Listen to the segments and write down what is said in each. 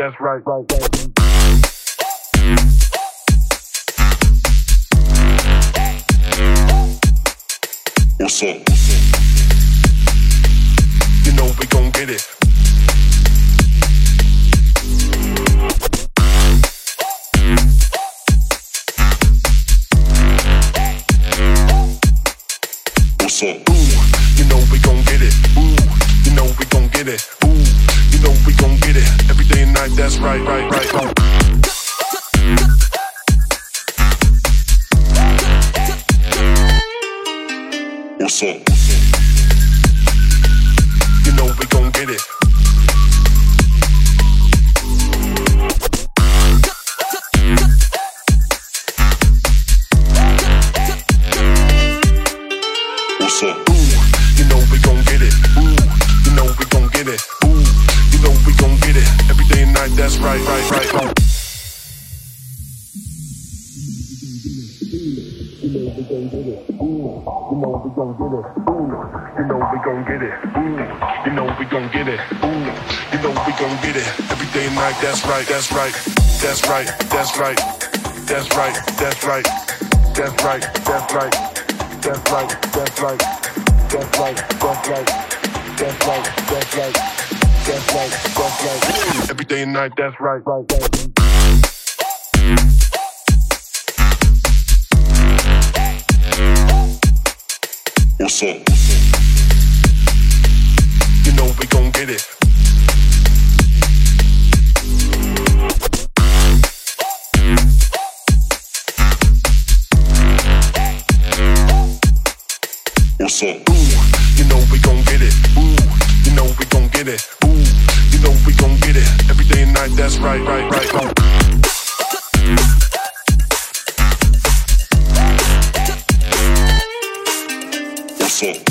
that's right, right, That's right, that's right, that's right, that's right, that's right, that's right, that's right, that's right, that's right, that's right, that's right, that's right, that's right, that's right that's right, that's right. Every day and night, that's right, right, right. What's up? You know we gon' get it. What's? Ooh, you know we gon' get it. Ooh, you know we gon' get it. Ooh, you know we gon' get it every day and night. That's right, right, right. Oh. What's up?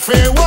fair